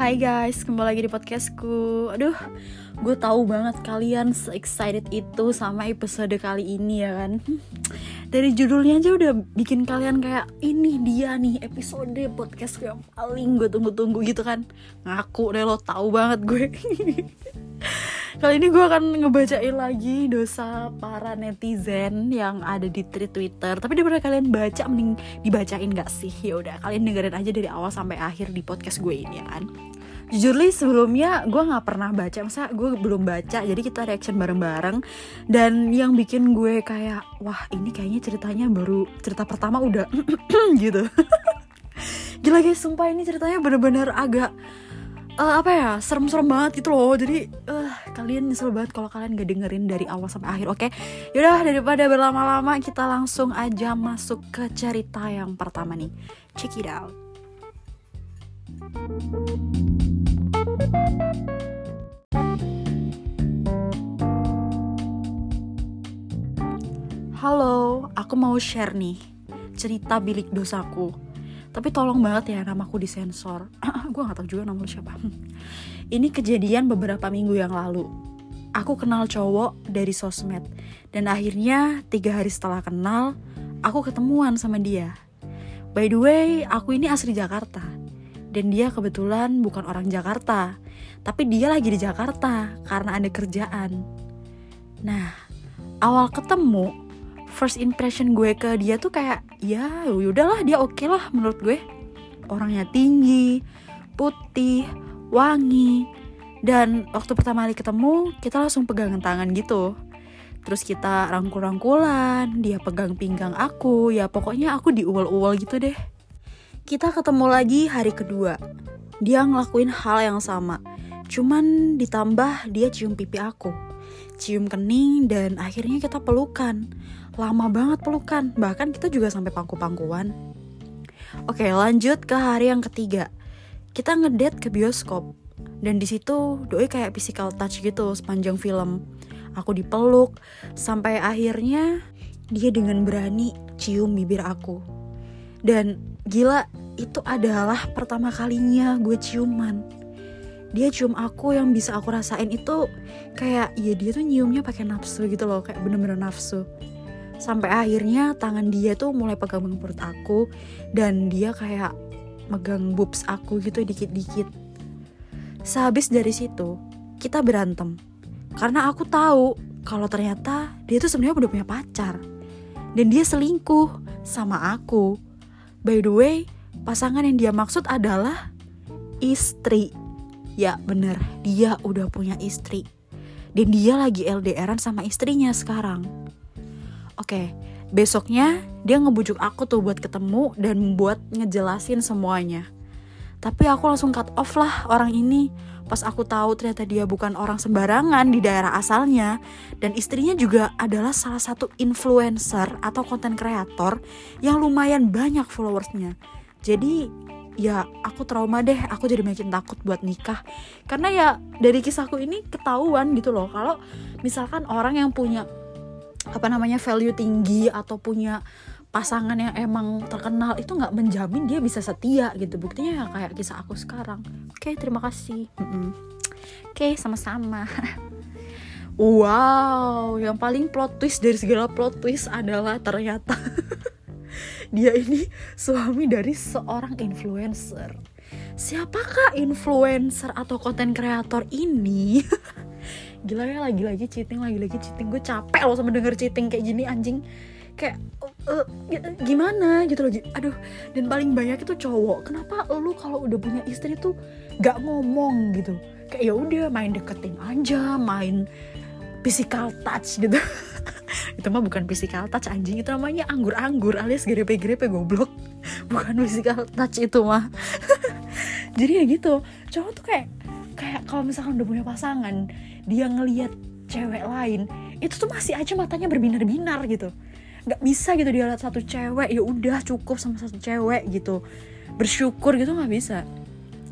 Hai guys, kembali lagi di podcastku Aduh, gue tahu banget kalian excited itu sama episode kali ini ya kan Dari judulnya aja udah bikin kalian kayak Ini dia nih episode podcastku yang paling gue tunggu-tunggu gitu kan Ngaku deh lo tahu banget gue Kali ini gue akan ngebacain lagi dosa para netizen yang ada di tweet Twitter. Tapi daripada kalian baca, mending dibacain gak sih? Ya udah, kalian dengerin aja dari awal sampai akhir di podcast gue ini ya kan. Jujur li sebelumnya gue nggak pernah baca, masa gue belum baca. Jadi kita reaction bareng-bareng. Dan yang bikin gue kayak, wah ini kayaknya ceritanya baru cerita pertama udah gitu. Gila guys, sumpah ini ceritanya bener-bener agak uh, apa ya serem-serem banget gitu loh jadi uh, kalian nyesel banget kalau kalian gak dengerin dari awal sampai akhir oke okay? yaudah daripada berlama-lama kita langsung aja masuk ke cerita yang pertama nih check it out Halo, aku mau share nih cerita bilik dosaku. Tapi tolong banget ya namaku disensor. Gue gak tau juga nama siapa. Ini kejadian beberapa minggu yang lalu. Aku kenal cowok dari sosmed. Dan akhirnya tiga hari setelah kenal aku ketemuan sama dia. By the way aku ini asli Jakarta dan dia kebetulan bukan orang Jakarta tapi dia lagi di Jakarta karena ada kerjaan. Nah awal ketemu first impression gue ke dia tuh kayak ya udahlah dia oke okay lah menurut gue. Orangnya tinggi putih wangi. Dan waktu pertama kali ketemu kita langsung pegangan tangan gitu. Terus kita rangkul-rangkulan dia pegang pinggang aku ya pokoknya aku diuwal-uwal gitu deh kita ketemu lagi hari kedua. Dia ngelakuin hal yang sama cuman ditambah dia cium pipi aku. Cium kening dan akhirnya kita pelukan. Lama banget pelukan bahkan kita juga sampai pangku-pangkuan. Oke lanjut ke hari yang ketiga. Kita ngedate ke bioskop. Dan di situ doi kayak physical touch gitu sepanjang film. Aku dipeluk sampai akhirnya dia dengan berani cium bibir aku. Dan gila itu adalah pertama kalinya gue ciuman. Dia cium aku yang bisa aku rasain itu kayak ya dia tuh nyiumnya pakai nafsu gitu loh kayak bener-bener nafsu. Sampai akhirnya tangan dia tuh mulai pegang perut aku dan dia kayak megang boobs aku gitu dikit-dikit. Sehabis dari situ kita berantem. Karena aku tahu kalau ternyata dia tuh sebenarnya udah punya pacar. Dan dia selingkuh sama aku. By the way pasangan yang dia maksud adalah istri ya bener dia udah punya istri dan dia lagi LDRan sama istrinya sekarang Oke, besoknya dia ngebujuk aku tuh buat ketemu dan buat ngejelasin semuanya. Tapi aku langsung cut off lah orang ini. Pas aku tahu ternyata dia bukan orang sembarangan di daerah asalnya dan istrinya juga adalah salah satu influencer atau konten kreator yang lumayan banyak followersnya. Jadi ya aku trauma deh. Aku jadi makin takut buat nikah. Karena ya dari kisahku ini ketahuan gitu loh. Kalau misalkan orang yang punya apa namanya value tinggi atau punya pasangan yang emang terkenal itu nggak menjamin dia bisa setia gitu. Buktinya ya kayak kisah aku sekarang. Oke okay, terima kasih. Mm -mm. oke okay, sama-sama. Wow yang paling plot twist dari segala plot twist adalah ternyata dia ini suami dari seorang influencer. Siapakah influencer atau konten kreator ini? Gila ya lagi-lagi cheating lagi-lagi cheating. Gue capek loh sama denger cheating kayak gini anjing. Kayak uh, gimana? Gitu loh. Aduh dan paling banyak itu cowok. Kenapa lu kalau udah punya istri tuh gak ngomong gitu? Kayak ya udah main deketin aja main physical touch gitu. Itu mah bukan physical touch anjing. Itu namanya anggur-anggur alias grepe-grepe goblok. Bukan physical touch itu mah. Jadi ya gitu. Cowok tuh kayak kayak kalau misalkan udah punya pasangan dia ngeliat cewek lain itu tuh masih aja matanya berbinar-binar gitu. Nggak bisa gitu dia lihat satu cewek ya udah cukup sama satu cewek gitu. Bersyukur gitu nggak bisa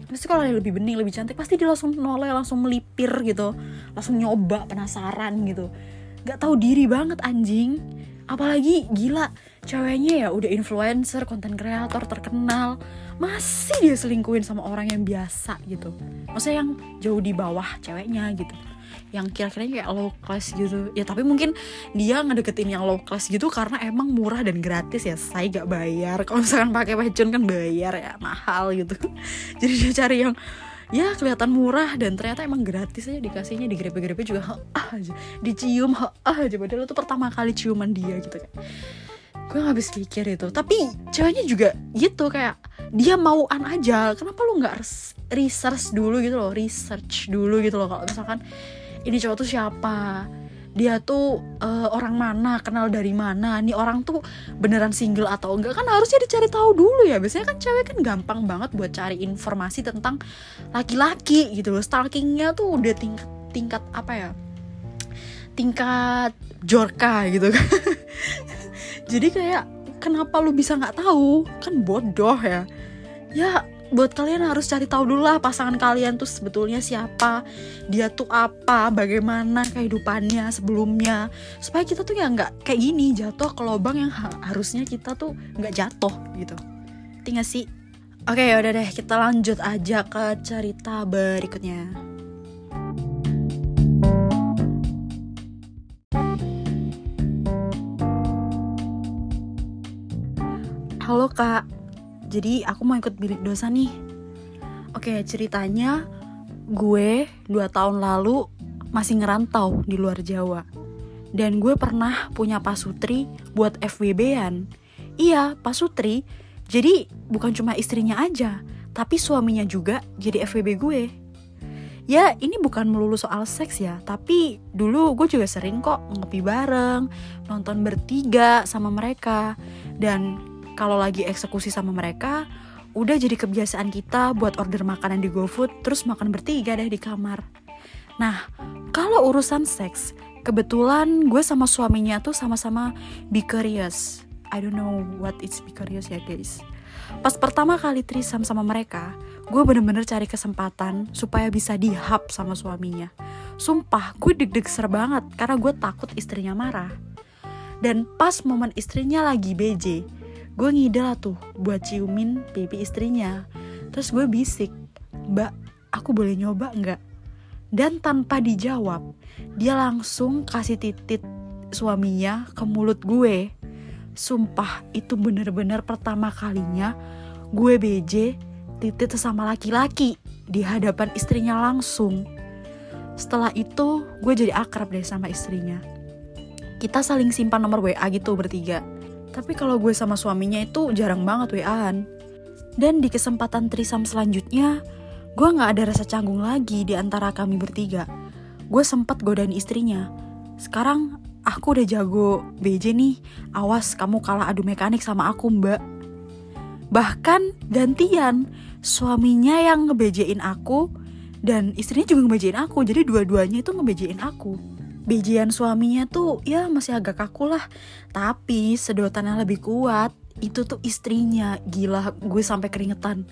pasti kalau yang lebih bening lebih cantik pasti dia langsung noleh langsung melipir gitu. Langsung nyoba penasaran gitu. Nggak tahu diri banget anjing. Apalagi gila ceweknya ya udah influencer konten kreator terkenal. Masih dia selingkuhin sama orang yang biasa gitu. Maksudnya yang jauh di bawah ceweknya gitu yang kira-kira kayak low class gitu. Ya tapi mungkin dia ngedeketin yang low class gitu karena emang murah dan gratis ya. Saya gak bayar. Kalau misalkan pakai pecun kan bayar ya mahal gitu. Jadi dia cari yang ya kelihatan murah dan ternyata emang gratis aja dikasihnya digrepe-grepe juga ah aja. Dicium ah aja. Padahal itu pertama kali ciuman dia gitu kan. Gue gak habis pikir itu. Tapi ceweknya juga gitu kayak dia mauan aja. Kenapa lu nggak research dulu gitu loh research dulu gitu loh. Kalau misalkan ini cowok tuh siapa? Dia tuh uh, orang mana? Kenal dari mana? Nih orang tuh beneran single atau enggak? Kan harusnya dicari tahu dulu ya. Biasanya kan cewek kan gampang banget buat cari informasi tentang laki-laki gitu loh. Stalkingnya tuh udah tingkat tingkat apa ya? Tingkat jorka gitu kan. Jadi kayak kenapa lu bisa nggak tahu? Kan bodoh ya. Ya buat kalian harus cari tahu dulu lah pasangan kalian tuh sebetulnya siapa dia tuh apa bagaimana kehidupannya sebelumnya. Supaya kita tuh ya nggak kayak gini jatuh ke lubang yang ha harusnya kita tuh nggak jatuh gitu. Tinggal sih? Oke ya udah deh kita lanjut aja ke cerita berikutnya. Halo kak, jadi aku mau ikut bilik dosa nih. Oke, ceritanya gue dua tahun lalu masih ngerantau di luar Jawa. Dan gue pernah punya pasutri buat FWB-an. Iya, pasutri. Jadi bukan cuma istrinya aja, tapi suaminya juga jadi FWB gue. Ya, ini bukan melulu soal seks ya, tapi dulu gue juga sering kok ngopi bareng, nonton bertiga sama mereka. Dan kalau lagi eksekusi sama mereka, udah jadi kebiasaan kita buat order makanan di GoFood terus makan bertiga deh di kamar. Nah, kalau urusan seks, kebetulan gue sama suaminya tuh sama-sama be curious. I don't know what it's be curious ya guys. Pas pertama kali trisam sama mereka, gue bener-bener cari kesempatan supaya bisa dihap sama suaminya. Sumpah, gue deg-deg ser banget karena gue takut istrinya marah. Dan pas momen istrinya lagi BJ, gue ngide lah tuh buat ciumin pipi istrinya. Terus gue bisik mbak aku boleh nyoba nggak? Dan tanpa dijawab dia langsung kasih titit suaminya ke mulut gue. Sumpah itu bener-bener pertama kalinya gue BJ titit sama laki-laki di hadapan istrinya langsung. Setelah itu gue jadi akrab deh sama istrinya. Kita saling simpan nomor WA gitu bertiga tapi kalau gue sama suaminya itu jarang banget WA-an. Dan di kesempatan trisam selanjutnya, gue gak ada rasa canggung lagi di antara kami bertiga. Gue sempat godain istrinya. Sekarang aku udah jago BJ nih, awas kamu kalah adu mekanik sama aku mbak. Bahkan gantian, suaminya yang ngebejein aku, dan istrinya juga ngebejein aku, jadi dua-duanya itu ngebejein aku bejian suaminya tuh ya masih agak kaku lah. Tapi sedotannya lebih kuat itu tuh istrinya. Gila gue sampai keringetan.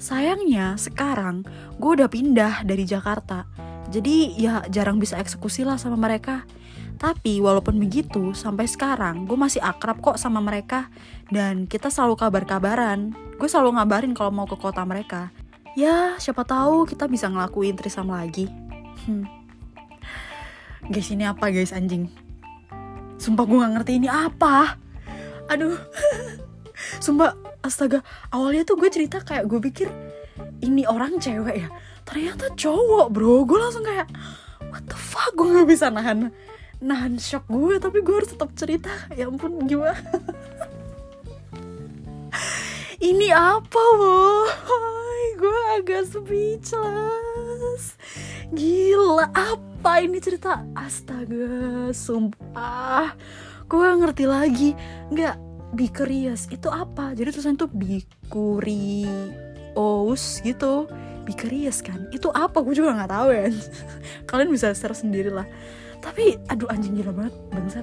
Sayangnya sekarang gue udah pindah dari Jakarta. Jadi ya jarang bisa eksekusi lah sama mereka. Tapi walaupun begitu sampai sekarang gue masih akrab kok sama mereka. Dan kita selalu kabar-kabaran. Gue selalu ngabarin kalau mau ke kota mereka. Ya siapa tahu kita bisa ngelakuin trisam lagi. Hmm guys ini apa guys anjing? Sumpah gue gak ngerti ini apa. Aduh. Sumpah astaga. Awalnya tuh gue cerita kayak gue pikir ini orang cewek ya. Ternyata cowok bro. Gue langsung kayak what the fuck? Gue gak bisa nahan nahan shock gue tapi gue harus tetap cerita. Ya ampun gimana? Ini apa boy? Gue agak speechless. Gila apa apa ini cerita? Astaga sumpah. Gue ngerti lagi. Nggak bikerius itu apa? Jadi tulisan itu bikurios gitu. Bikerius kan? Itu apa? Gue juga nggak tahu ya. Kalian bisa search sendiri lah. Tapi aduh anjing gila banget bangsat.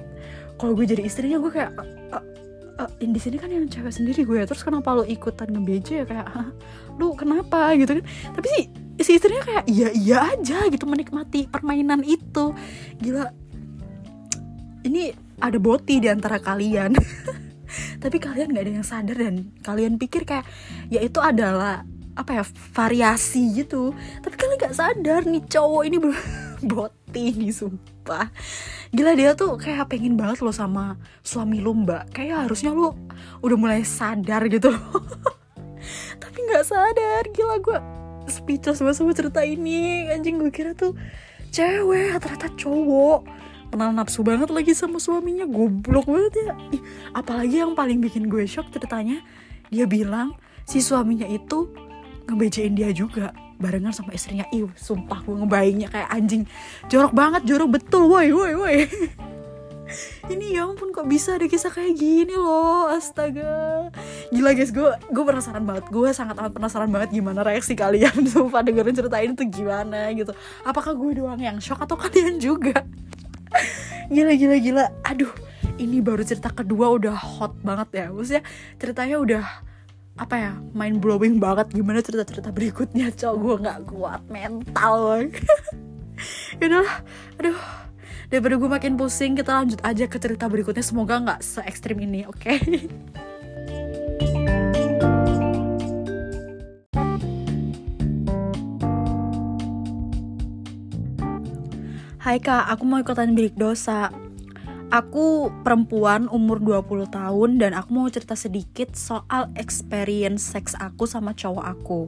Kalau gue jadi istrinya gue kayak uh, uh, di sini kan yang cewek sendiri gue ya. Terus kenapa lo ikutan ngebeje ya? Kayak lu kenapa? Gitu kan. Tapi sih si istrinya kayak iya iya aja gitu menikmati permainan itu. Gila. Ini ada boti di antara kalian. Tapi kalian nggak ada yang sadar dan kalian pikir kayak ya itu adalah apa ya variasi gitu. Tapi kalian nggak sadar nih cowok ini boti nih sumpah. Gila dia tuh kayak pengen banget lo sama suami lu mbak. Kayak harusnya lo udah mulai sadar gitu loh. Tapi nggak sadar. Gila gue speechless sama sama cerita ini. Anjing gue kira tuh cewek ternyata cowok. Kenal nafsu banget lagi sama suaminya goblok banget ya. Apalagi yang paling bikin gue shock ceritanya dia bilang si suaminya itu ngebejain dia juga barengan sama istrinya. Iu sumpah gue ngebayangnya kayak anjing. Jorok banget jorok betul woi woi woi ini ya ampun kok bisa ada kisah kayak gini loh? Astaga. Gila guys gue gue penasaran banget. Gue sangat amat penasaran banget gimana reaksi kalian. Sumpah dengerin cerita ini tuh gimana gitu. Apakah gue doang yang shock atau kalian juga? Gila gila gila. Aduh ini baru cerita kedua udah hot banget ya. Maksudnya ceritanya udah apa ya mind blowing banget. Gimana cerita cerita berikutnya cowok gue nggak kuat mental yaudahlah aduh daripada gue makin pusing kita lanjut aja ke cerita berikutnya. Semoga nggak se ekstrim ini oke? Okay? Hai kak, aku mau ikutan bilik dosa. Aku perempuan umur 20 tahun dan aku mau cerita sedikit soal experience seks aku sama cowok aku.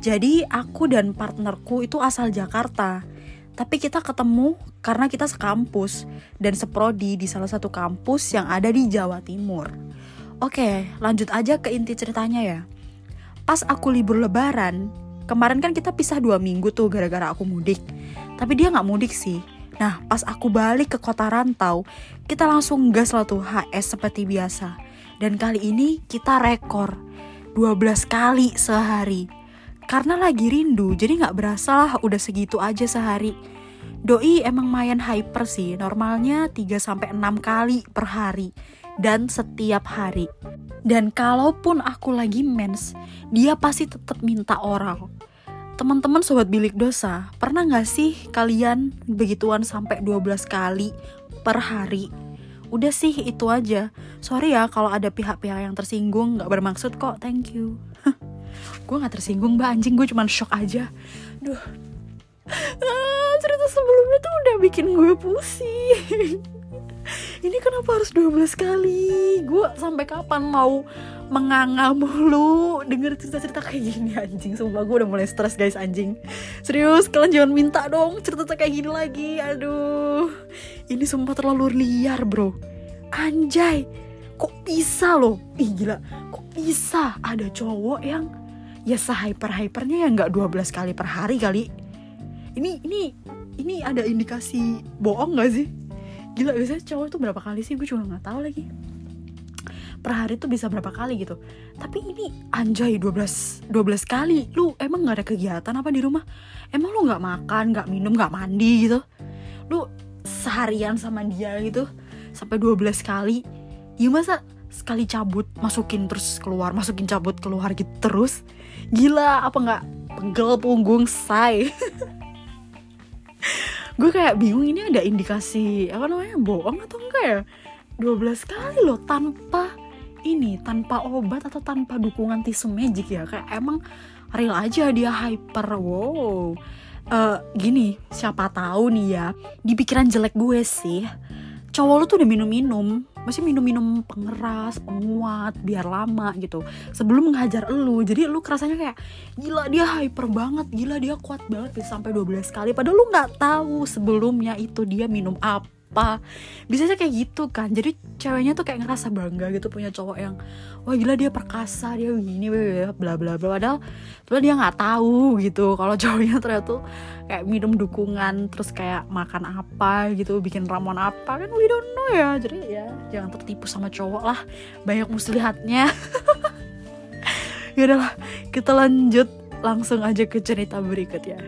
Jadi aku dan partnerku itu asal Jakarta Tapi kita ketemu karena kita sekampus dan seprodi di salah satu kampus yang ada di Jawa Timur Oke, lanjut aja ke inti ceritanya ya Pas aku libur lebaran, kemarin kan kita pisah dua minggu tuh gara-gara aku mudik tapi dia nggak mudik sih. Nah, pas aku balik ke kota rantau, kita langsung gas lah tuh HS seperti biasa. Dan kali ini kita rekor 12 kali sehari. Karena lagi rindu, jadi nggak berasa lah udah segitu aja sehari. Doi emang main hyper sih, normalnya 3-6 kali per hari. Dan setiap hari. Dan kalaupun aku lagi mens, dia pasti tetap minta oral teman-teman sobat bilik dosa, pernah gak sih kalian begituan sampai 12 kali per hari? Udah sih itu aja. Sorry ya kalau ada pihak-pihak yang tersinggung, gak bermaksud kok, thank you. gue gak tersinggung mbak. Anjing, gue cuman shock aja. Duh, ah, cerita sebelumnya tuh udah bikin gue pusing. Ini kenapa harus 12 kali? Gue sampai kapan mau menganga mulu denger cerita-cerita kayak gini anjing? Sumpah gue udah mulai stres guys anjing. Serius kalian jangan minta dong cerita cerita kayak gini lagi. Aduh. Ini sumpah terlalu liar bro. Anjay. Kok bisa loh? Ih gila. Kok bisa ada cowok yang ya sehyper hypernya ya nggak 12 kali per hari kali. Ini ini ini ada indikasi bohong gak sih? Gila biasanya cowok itu berapa kali sih? Gue juga nggak tahu lagi. Per hari tuh bisa berapa kali gitu. Tapi ini anjay 12 12 kali. Lu emang nggak ada kegiatan apa di rumah? Emang lu nggak makan nggak minum nggak mandi gitu? Lu seharian sama dia gitu sampai 12 kali. Ya masa sekali cabut masukin terus keluar masukin cabut keluar gitu terus gila apa nggak? Pegel punggung say. Gue kayak bingung ini ada indikasi apa namanya bohong atau enggak ya? 12 kali loh tanpa ini tanpa obat atau tanpa dukungan tisu magic ya. Kayak emang real aja dia hyper wow. Uh, gini siapa tahu nih ya di pikiran jelek gue sih cowok lu tuh udah minum-minum masih minum-minum pengeras, penguat, biar lama gitu. Sebelum menghajar lu jadi lu kerasanya kayak gila dia hyper banget gila dia kuat banget bisa sampai 12 kali. Padahal lu nggak tahu sebelumnya itu dia minum apa apa. Biasanya kayak gitu kan. Jadi ceweknya tuh kayak ngerasa bangga gitu punya cowok yang wah gila dia perkasa dia gini bla bla bla padahal tuh dia nggak tahu gitu kalau cowoknya ternyata tuh kayak minum dukungan terus kayak makan apa gitu bikin ramuan apa kan we don't know ya. Jadi ya jangan tertipu sama cowok lah. Banyak muslihatnya. Ya udahlah kita lanjut langsung aja ke cerita berikut ya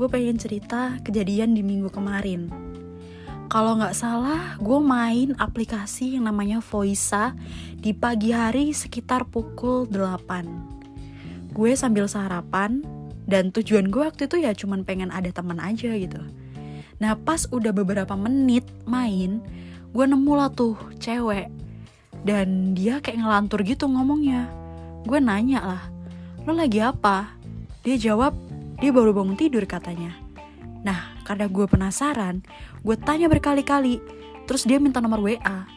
gue pengen cerita kejadian di minggu kemarin. Kalau nggak salah, gue main aplikasi yang namanya Voisa di pagi hari sekitar pukul 8. gue sambil sarapan dan tujuan gue waktu itu ya cuman pengen ada teman aja gitu nah pas udah beberapa menit main gue nemu lah tuh cewek dan dia kayak ngelantur gitu ngomongnya gue nanya lah lo lagi apa dia jawab dia baru bangun tidur katanya nah karena gue penasaran gue tanya berkali-kali terus dia minta nomor WA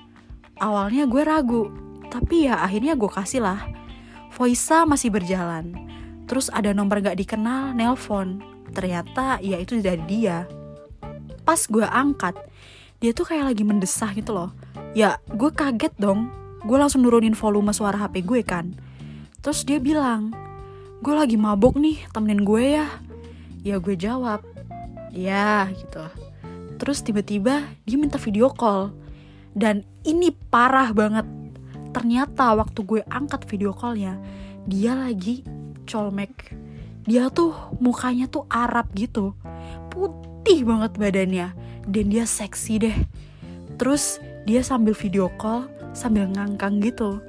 awalnya gue ragu tapi ya akhirnya gue kasih lah Voisa masih berjalan. Terus ada nomor gak dikenal, nelpon. Ternyata ya itu dari dia. Pas gue angkat, dia tuh kayak lagi mendesah gitu loh. Ya gue kaget dong. Gue langsung nurunin volume suara HP gue kan. Terus dia bilang, gue lagi mabok nih, temenin gue ya. Ya gue jawab, ya gitu. Terus tiba-tiba dia minta video call. Dan ini parah banget. Ternyata waktu gue angkat video callnya dia lagi colmek. Dia tuh mukanya tuh Arab gitu. Putih banget badannya. Dan dia seksi deh. Terus dia sambil video call sambil ngangkang gitu.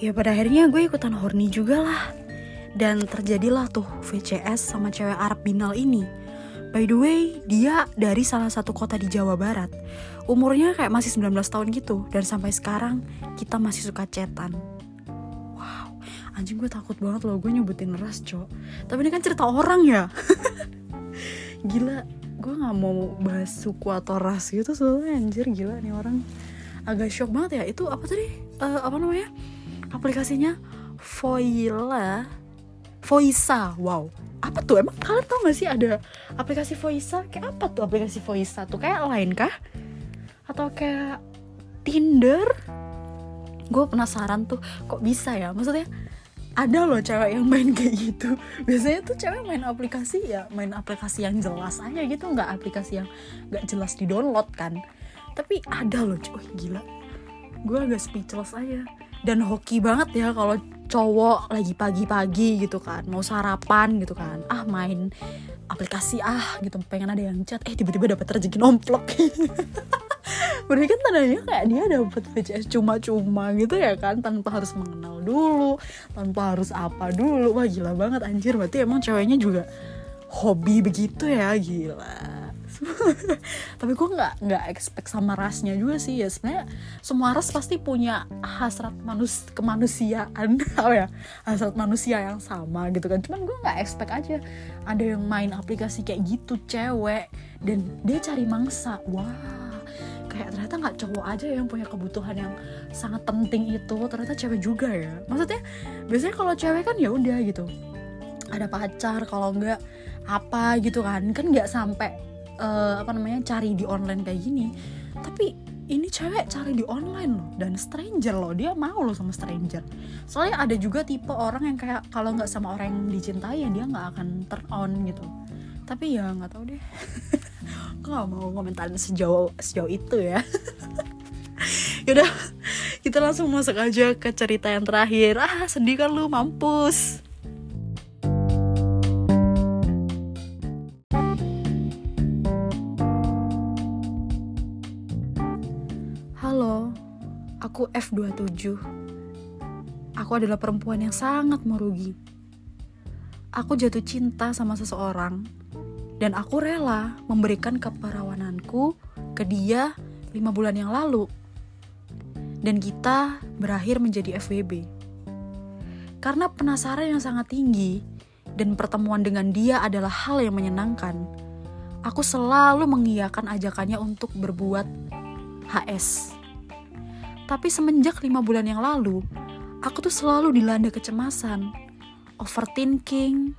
Ya pada akhirnya gue ikutan horny juga lah dan terjadilah tuh VCS sama cewek Arab binal ini By the way, dia dari salah satu kota di Jawa Barat. Umurnya kayak masih 19 tahun gitu. Dan sampai sekarang kita masih suka chatan. Wow, anjing gue takut banget loh gue nyebutin ras, cok. Tapi ini kan cerita orang ya. gila, gue gak mau bahas suku atau ras gitu soalnya anjir gila nih orang. Agak shock banget ya. Itu apa tadi? Uh, apa namanya? Aplikasinya Voila. Voisa, wow. Apa tuh? Emang kalian tau gak sih ada aplikasi Voisa? Kayak apa tuh aplikasi Voisa tuh? Kayak lain kah? Atau kayak Tinder? Gue penasaran tuh kok bisa ya? Maksudnya ada loh cewek yang main kayak gitu. Biasanya tuh cewek main aplikasi ya main aplikasi yang jelas aja gitu. Nggak aplikasi yang nggak jelas di download kan. Tapi ada loh cuy gila. Gue agak speechless aja. Dan hoki banget ya kalau cowok lagi pagi-pagi gitu kan mau sarapan gitu kan. Ah main aplikasi ah gitu pengen ada yang chat eh tiba-tiba dapat rezeki nomplok. Berarti kan tandanya kayak dia dapat VCS cuma-cuma gitu ya kan tanpa harus mengenal dulu tanpa harus apa dulu. Wah gila banget anjir. Berarti emang ceweknya juga hobi begitu ya gila tapi gue nggak nggak expect sama rasnya juga sih ya. Sebenarnya semua ras pasti punya hasrat manus kemanusiaan. Apa ya? Hasrat manusia yang sama gitu kan. Cuman gue nggak expect aja ada yang main aplikasi kayak gitu cewek. Dan dia cari mangsa. Wah kayak ternyata nggak cowok aja yang punya kebutuhan yang sangat penting itu. Ternyata cewek juga ya. Maksudnya biasanya kalau cewek kan ya udah gitu. Ada pacar kalau enggak apa gitu kan. Kan nggak sampai uh, apa namanya cari di online kayak gini. Tapi ini cewek cari di online loh dan stranger loh dia mau loh sama stranger. Soalnya ada juga tipe orang yang kayak kalau nggak sama orang yang dicintai ya dia nggak akan turn on gitu. Tapi ya nggak tahu deh. Nggak mau komentarin sejauh sejauh itu ya. Yaudah kita langsung masuk aja ke cerita yang terakhir. Ah sedih kan lu mampus Aku F27. Aku adalah perempuan yang sangat merugi. Aku jatuh cinta sama seseorang dan aku rela memberikan keperawananku ke dia lima bulan yang lalu. Dan kita berakhir menjadi FWB. Karena penasaran yang sangat tinggi dan pertemuan dengan dia adalah hal yang menyenangkan, aku selalu mengiyakan ajakannya untuk berbuat HS. Tapi semenjak lima bulan yang lalu, aku tuh selalu dilanda kecemasan, overthinking.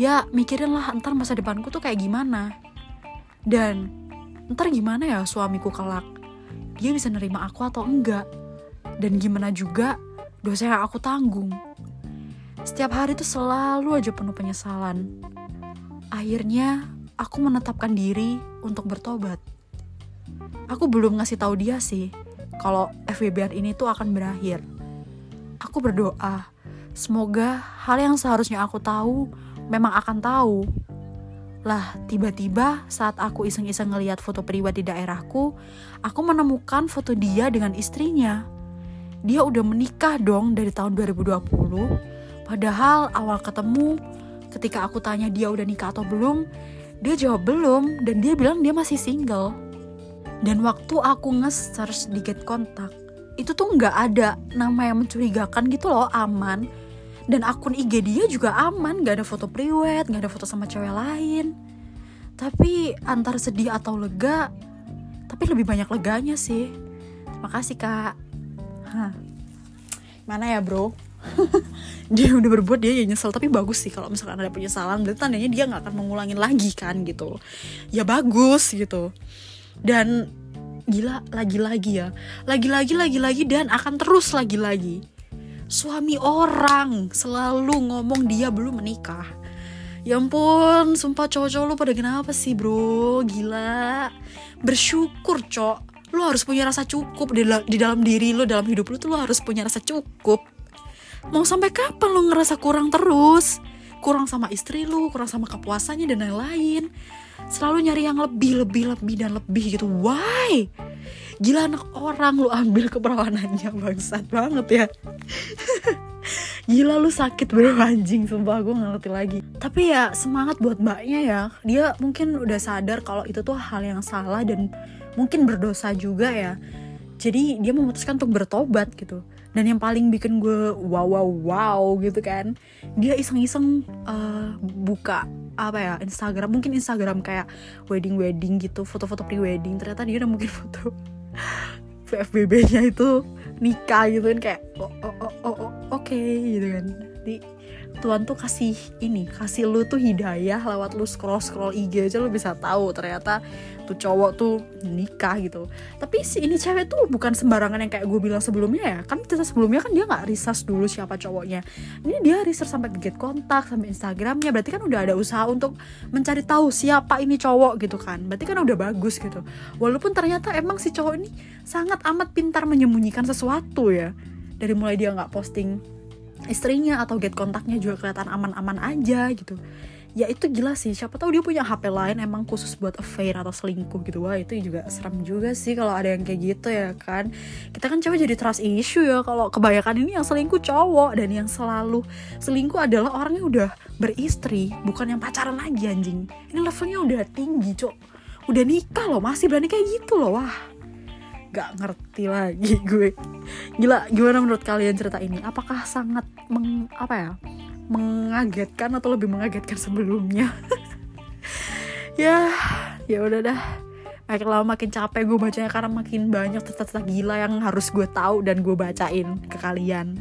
Ya, mikirin lah ntar masa depanku tuh kayak gimana. Dan ntar gimana ya suamiku kelak? Dia bisa nerima aku atau enggak? Dan gimana juga dosa yang aku tanggung? Setiap hari tuh selalu aja penuh penyesalan. Akhirnya, aku menetapkan diri untuk bertobat. Aku belum ngasih tahu dia sih, kalau FWB ini tuh akan berakhir. Aku berdoa, semoga hal yang seharusnya aku tahu memang akan tahu. Lah, tiba-tiba saat aku iseng-iseng ngeliat foto pribadi daerahku, aku menemukan foto dia dengan istrinya. Dia udah menikah dong dari tahun 2020, padahal awal ketemu ketika aku tanya dia udah nikah atau belum dia jawab belum dan dia bilang dia masih single dan waktu aku nge-search di get kontak itu tuh nggak ada nama yang mencurigakan gitu loh aman. Dan akun IG dia juga aman nggak ada foto priwet nggak ada foto sama cewek lain. Tapi antar sedih atau lega tapi lebih banyak leganya sih. Makasih kak. Hah. mana ya bro? Dia udah berbuat dia ya nyesel. Tapi bagus sih kalau misalkan ada penyesalan. Berarti tandanya dia nggak akan mengulangin lagi kan gitu. Ya bagus gitu dan gila lagi-lagi ya. Lagi-lagi lagi-lagi dan akan terus lagi-lagi. Suami orang selalu ngomong dia belum menikah. Ya ampun sumpah cowok-cowok lu pada kenapa sih bro? Gila. Bersyukur cok. Lu harus punya rasa cukup di, di dalam diri lu dalam hidup lu tuh lu harus punya rasa cukup. Mau sampai kapan lo ngerasa kurang terus? Kurang sama istri lu kurang sama kepuasannya dan lain-lain selalu nyari yang lebih lebih lebih dan lebih gitu. Why? Gila anak orang lu ambil keperawanannya bangsat banget ya. Gila lu sakit bro. Anjing sumpah gue ngerti lagi. Tapi ya semangat buat mbaknya ya. Dia mungkin udah sadar kalau itu tuh hal yang salah dan mungkin berdosa juga ya. Jadi dia memutuskan untuk bertobat gitu dan yang paling bikin gue wow wow wow gitu kan dia iseng-iseng uh, buka apa ya Instagram. Mungkin Instagram kayak wedding wedding gitu foto-foto pre wedding ternyata dia udah mungkin foto PFBB-nya itu nikah gitu kan kayak oh oh oh, oh, oh oke okay, gitu kan. Di Tuhan tuh kasih ini kasih lu tuh hidayah lewat lu scroll scroll IG aja lu bisa tahu ternyata tuh cowok tuh nikah gitu. Tapi si ini cewek tuh bukan sembarangan yang kayak gue bilang sebelumnya ya. Kan cerita sebelumnya kan dia nggak research dulu siapa cowoknya. Ini dia research sampai get kontak sampai Instagramnya. Berarti kan udah ada usaha untuk mencari tahu siapa ini cowok gitu kan. Berarti kan udah bagus gitu. Walaupun ternyata emang si cowok ini sangat amat pintar menyembunyikan sesuatu ya. Dari mulai dia nggak posting istrinya atau get kontaknya juga kelihatan aman-aman aja gitu. Ya itu gila sih. Siapa tahu dia punya HP lain emang khusus buat affair atau selingkuh gitu. Wah itu juga serem juga sih kalau ada yang kayak gitu ya kan? Kita kan coba jadi trust issue ya. Kalau kebanyakan ini yang selingkuh cowok dan yang selalu selingkuh adalah orang yang udah beristri bukan yang pacaran lagi anjing. Ini levelnya udah tinggi cok. Udah nikah loh masih berani kayak gitu loh wah gak ngerti lagi gue. Gila gimana menurut kalian cerita ini? Apakah sangat meng apa ya mengagetkan atau lebih mengagetkan sebelumnya? Ya ya udah dah. Makin lama makin capek gue bacanya karena makin banyak cerita-cerita gila yang harus gue tahu dan gue bacain ke kalian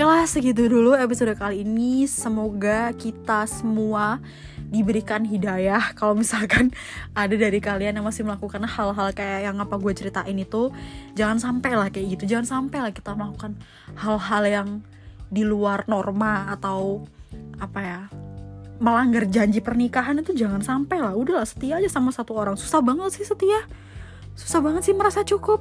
Oke lah segitu dulu episode kali ini. Semoga kita semua diberikan hidayah. Kalau misalkan ada dari kalian yang masih melakukan hal-hal kayak yang apa gue ceritain itu jangan sampai lah kayak gitu. Jangan sampai lah kita melakukan hal-hal yang di luar norma atau apa ya melanggar janji pernikahan itu jangan sampai lah. Udahlah setia aja sama satu orang. Susah banget sih setia. Susah banget sih merasa cukup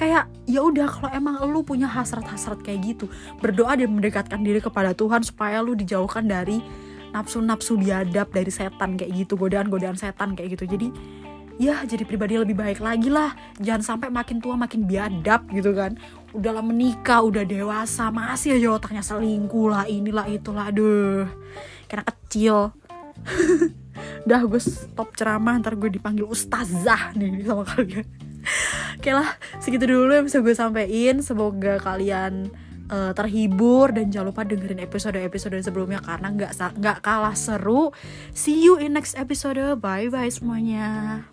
kayak ya udah kalau emang lu punya hasrat-hasrat kayak gitu berdoa dan mendekatkan diri kepada Tuhan supaya lu dijauhkan dari nafsu-nafsu biadab dari setan kayak gitu godaan-godaan setan kayak gitu. Jadi ya jadi pribadi lebih baik lagi lah. Jangan sampai makin tua makin biadab gitu kan. Udah lah menikah udah dewasa masih aja otaknya selingkuh lah inilah itulah aduh. Kira kecil. Udah gue stop ceramah ntar gue dipanggil ustazah nih sama kalian Oke lah, segitu dulu yang bisa gue sampein. Semoga kalian uh, terhibur dan jangan lupa dengerin episode-episode sebelumnya karena nggak nggak kalah seru. See you in next episode. Bye bye semuanya.